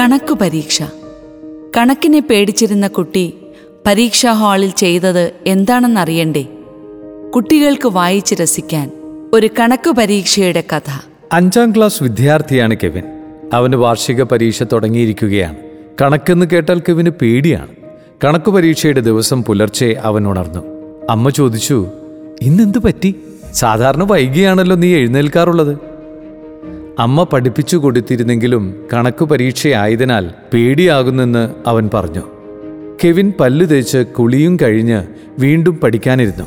കണക്കു പരീക്ഷ. കണക്കിനെ പേടിച്ചിരുന്ന കുട്ടി പരീക്ഷാ ഹാളിൽ ചെയ്തത് എന്താണെന്നറിയണ്ടേ? കുട്ടികൾക്ക് വായിച്ച് രസിക്കാൻ ഒരു കണക്കു പരീക്ഷയുടെ കഥ. അഞ്ചാം ക്ലാസ് വിദ്യാർത്ഥിയാണ് കെവിൻ. അവന് വാർഷിക പരീക്ഷ തുടങ്ങിയിരിക്കുകയാണ്. കണക്കെന്ന് കേട്ടാൽ കെവിന് പേടിയാണ്. കണക്ക് പരീക്ഷയുടെ ദിവസം പുലർച്ചെ അവൻ ഉണർന്നു. അമ്മ ചോദിച്ചു ഇന്നെന്ത് പറ്റി? സാധാരണ വൈകിയാണല്ലോ നീ എഴുന്നേൽക്കാറുള്ളത്. അമ്മ പഠിപ്പിച്ചു കൊടുത്തിരുന്നെങ്കിലും കണക്ക് പരീക്ഷയായതിനാൽ പേടിയാകുന്നെന്ന് അവൻ പറഞ്ഞു. കെവിൻ പല്ലു തേച്ച് കുളിയും കഴിഞ്ഞ് വീണ്ടും പഠിക്കാനിരുന്നു.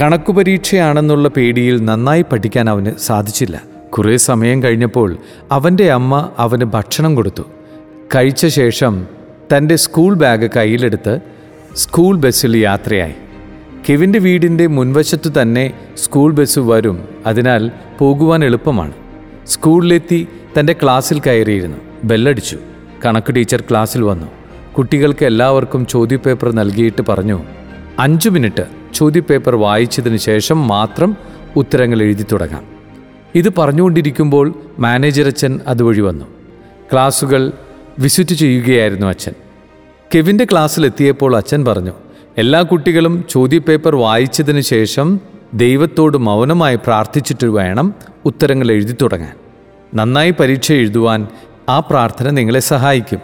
കണക്കു പരീക്ഷയാണെന്നുള്ള പേടിയിൽ നന്നായി പഠിക്കാൻ അവന് സാധിച്ചില്ല. കുറേ സമയം കഴിഞ്ഞപ്പോൾ അവന്റെ അമ്മ അവന് ഭക്ഷണം കൊടുത്തു. കഴിച്ച ശേഷം തന്റെ സ്കൂൾ ബാഗ് കയ്യിലെടുത്ത് സ്കൂൾ ബസ്സിൽ യാത്രയായി. കെവിന്റെ വീടിന്റെ മുൻവശത്തു തന്നെ സ്കൂൾ ബസ് വരും അതിനാൽ പോകുവാൻ എളുപ്പമാണ്. സ്കൂളിലെത്തി തന്റെ ക്ലാസ്സിൽ കയറിയിരുന്നു. ബെല്ലടിച്ചു. കണക്ക് ടീച്ചർ ക്ലാസ്സിൽ വന്നു. കുട്ടികൾക്ക് എല്ലാവർക്കും ചോദ്യപേപ്പർ നൽകിയിട്ട് പറഞ്ഞു അഞ്ചു മിനിറ്റ് ചോദ്യപേപ്പർ വായിച്ചതിന് ശേഷം മാത്രം ഉത്തരങ്ങൾ എഴുതി തുടങ്ങാം. ഇത് പറഞ്ഞുകൊണ്ടിരിക്കുമ്പോൾ മാനേജർ അച്ഛൻ അതുവഴി വന്നു. ക്ലാസ്സുകൾ വിസിറ്റ് ചെയ്യുകയായിരുന്നു അച്ഛൻ. കെവിന്റെ ക്ലാസ്സിലെത്തിയപ്പോൾ അച്ഛൻ പറഞ്ഞു എല്ലാ കുട്ടികളും ചോദ്യപേപ്പർ വായിച്ചതിന് ശേഷം ദൈവത്തോട് മൗനമായി പ്രാർത്ഥിച്ചിട്ട് വേണം ഉത്തരങ്ങൾ എഴുതി തുടങ്ങാൻ. നന്നായി പരീക്ഷ എഴുതുവാൻ ആ പ്രാർത്ഥന നിങ്ങളെ സഹായിക്കും.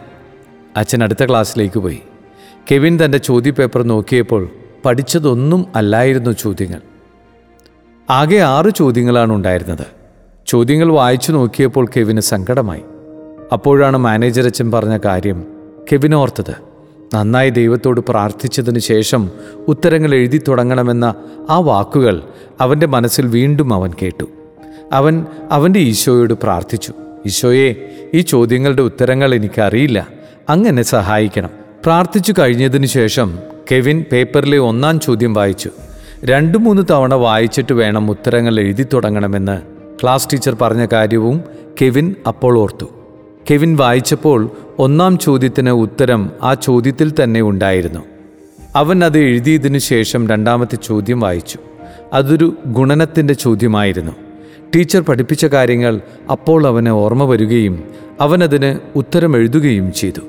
അച്ഛൻ അടുത്ത ക്ലാസ്സിലേക്ക് പോയി. കെവിൻ തന്റെ ചോദ്യപേപ്പർ നോക്കിയപ്പോൾ പഠിച്ചതൊന്നും അല്ലായിരുന്നു ചോദ്യങ്ങൾ. ആകെ ആറ് ചോദ്യങ്ങളാണ് ഉണ്ടായിരുന്നത്. ചോദ്യങ്ങൾ വായിച്ചു നോക്കിയപ്പോൾ കെവിന് സങ്കടമായി. അപ്പോഴാണ് മാനേജർ അച്ഛൻ പറഞ്ഞ കാര്യം കെവിൻ ഓർത്തത്. നന്നായി ദൈവത്തോട് പ്രാർത്ഥിച്ചതിന് ശേഷം ഉത്തരങ്ങൾ എഴുതി തുടങ്ങണമെന്ന ആ വാക്കുകൾ അവന്റെ മനസ്സിൽ വീണ്ടും അവൻ കേട്ടു. അവൻ അവന്റെ ഈശോയോട് പ്രാർത്ഥിച്ചു. ഈശോയെ ഈ ചോദ്യങ്ങളുടെ ഉത്തരങ്ങൾ എനിക്കറിയില്ല അങ്ങനെ സഹായിക്കണം. പ്രാർത്ഥിച്ചു കഴിഞ്ഞതിനു ശേഷം കെവിൻ പേപ്പറിലെ ഒന്നാം ചോദ്യം വായിച്ചു. രണ്ടു മൂന്ന് തവണ വായിച്ചിട്ട് വേണം ഉത്തരങ്ങൾ എഴുതി തുടങ്ങണമെന്ന് ക്ലാസ് ടീച്ചർ പറഞ്ഞ കാര്യവും കെവിൻ അപ്പോൾ ഓർത്തു. കെവിൻ വായിച്ചപ്പോൾ ഒന്നാം ചോദ്യത്തിന് ഉത്തരം ആ ചോദ്യത്തിൽ തന്നെ ഉണ്ടായിരുന്നു. അവൻ അത് എഴുതിയതിനു ശേഷം രണ്ടാമത്തെ ചോദ്യം വായിച്ചു. അതൊരു ഗുണനത്തിന്റെ ചോദ്യമായിരുന്നു. ടീച്ചർ പഠിപ്പിച്ച കാര്യങ്ങൾ അപ്പോൾ അവന് ഓർമ്മ വരികയും അവനതിന് ഉത്തരം എഴുതുകയും ചെയ്തു.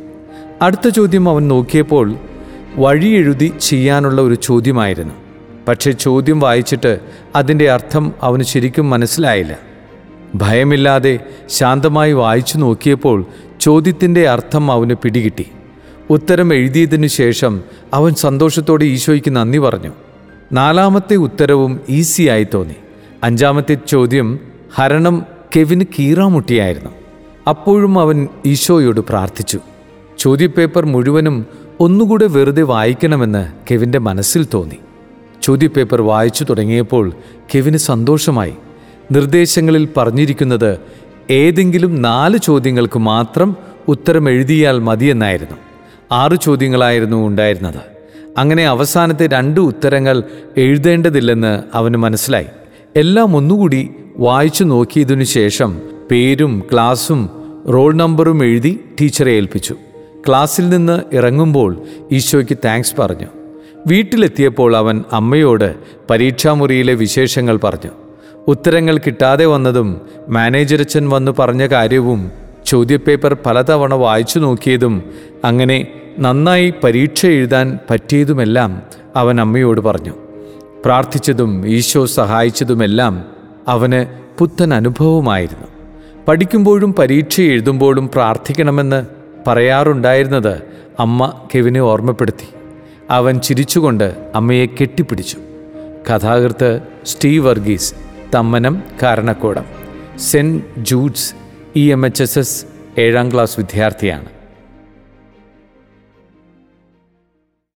അടുത്ത ചോദ്യം അവൻ നോക്കിയപ്പോൾ വഴി എഴുതി ചെയ്യാനുള്ള ഒരു ചോദ്യമായിരുന്നു. പക്ഷേ ചോദ്യം വായിച്ചിട്ട് അതിന്റെ അർത്ഥം അവന് ശരിക്കും മനസ്സിലായില്ല. ഭയമില്ലാതെ ശാന്തമായി വായിച്ചു നോക്കിയപ്പോൾ ചോദ്യത്തിന്റെ അർത്ഥം അവന് പിടികിട്ടി. ഉത്തരം എഴുതിയതിനു ശേഷം അവൻ സന്തോഷത്തോടെ ഈശോയ്ക്ക് നന്ദി പറഞ്ഞു. നാലാമത്തെ ഉത്തരവും ഈസിയായി തോന്നി. അഞ്ചാമത്തെ ചോദ്യം ഹരണം കെവിന് കീറാമുട്ടിയായിരുന്നു. അപ്പോഴും അവൻ ഈശോയോട് പ്രാർത്ഥിച്ചു. ചോദ്യപേപ്പർ മുഴുവനും ഒന്നുകൂടെ വെറുതെ വായിക്കണമെന്ന് കെവിന്റെ മനസ്സിൽ തോന്നി. ചോദ്യപേപ്പർ വായിച്ചു തുടങ്ങിയപ്പോൾ കെവിന് സന്തോഷമായി. നിർദ്ദേശങ്ങളിൽ പറഞ്ഞിരിക്കുന്നത് ഏതെങ്കിലും നാല് ചോദ്യങ്ങൾക്ക് മാത്രം ഉത്തരം എഴുതിയാൽ മതിയെന്നായിരുന്നു. ആറ് ചോദ്യങ്ങളായിരുന്നു ഉണ്ടായിരുന്നത്. അങ്ങനെ അവസാനത്തെ രണ്ട് ഉത്തരങ്ങൾ എഴുതേണ്ടതില്ലെന്ന് അവന് മനസ്സിലായി. എല്ലാം ഒന്നുകൂടി വായിച്ചു നോക്കിയതിനു ശേഷം പേരും ക്ലാസ്സും റോൾ നമ്പറും എഴുതി ടീച്ചറെ ഏൽപ്പിച്ചു. ക്ലാസ്സിൽ നിന്ന് ഇറങ്ങുമ്പോൾ ഈശോയ്ക്ക് താങ്ക്സ് പറഞ്ഞു. വീട്ടിലെത്തിയപ്പോൾ അവൻ അമ്മയോട് പരീക്ഷാമുറിയിലെ വിശേഷങ്ങൾ പറഞ്ഞു. ഉത്തരങ്ങൾ കിട്ടാതെ വന്നതും മാനേജരച്ഛൻ വന്നു പറഞ്ഞ കാര്യവും ചോദ്യപേപ്പർ പലതവണ വായിച്ചു നോക്കിയതും അങ്ങനെ നന്നായി പരീക്ഷ എഴുതാൻ പറ്റിയതുമെല്ലാം അവൻ അമ്മയോട് പറഞ്ഞു. പ്രാർത്ഥിച്ചതും ഈശോ സഹായിച്ചതുമെല്ലാം അവന് പുത്തൻ അനുഭവമായിരുന്നു. പഠിക്കുമ്പോഴും പരീക്ഷ എഴുതുമ്പോഴും പ്രാർത്ഥിക്കണമെന്ന് പറയാറുണ്ടായിരുന്നത് അമ്മ കെവിനെ ഓർമ്മപ്പെടുത്തി. അവൻ ചിരിച്ചുകൊണ്ട് അമ്മയെ കെട്ടിപ്പിടിച്ചു. കഥാകൃത്ത് Steve Varghese Thammanam Karanakkodam. Saint Jude's E M H S S ഏഴാം ക്ലാസ് വിദ്യാർത്ഥിയാണ്.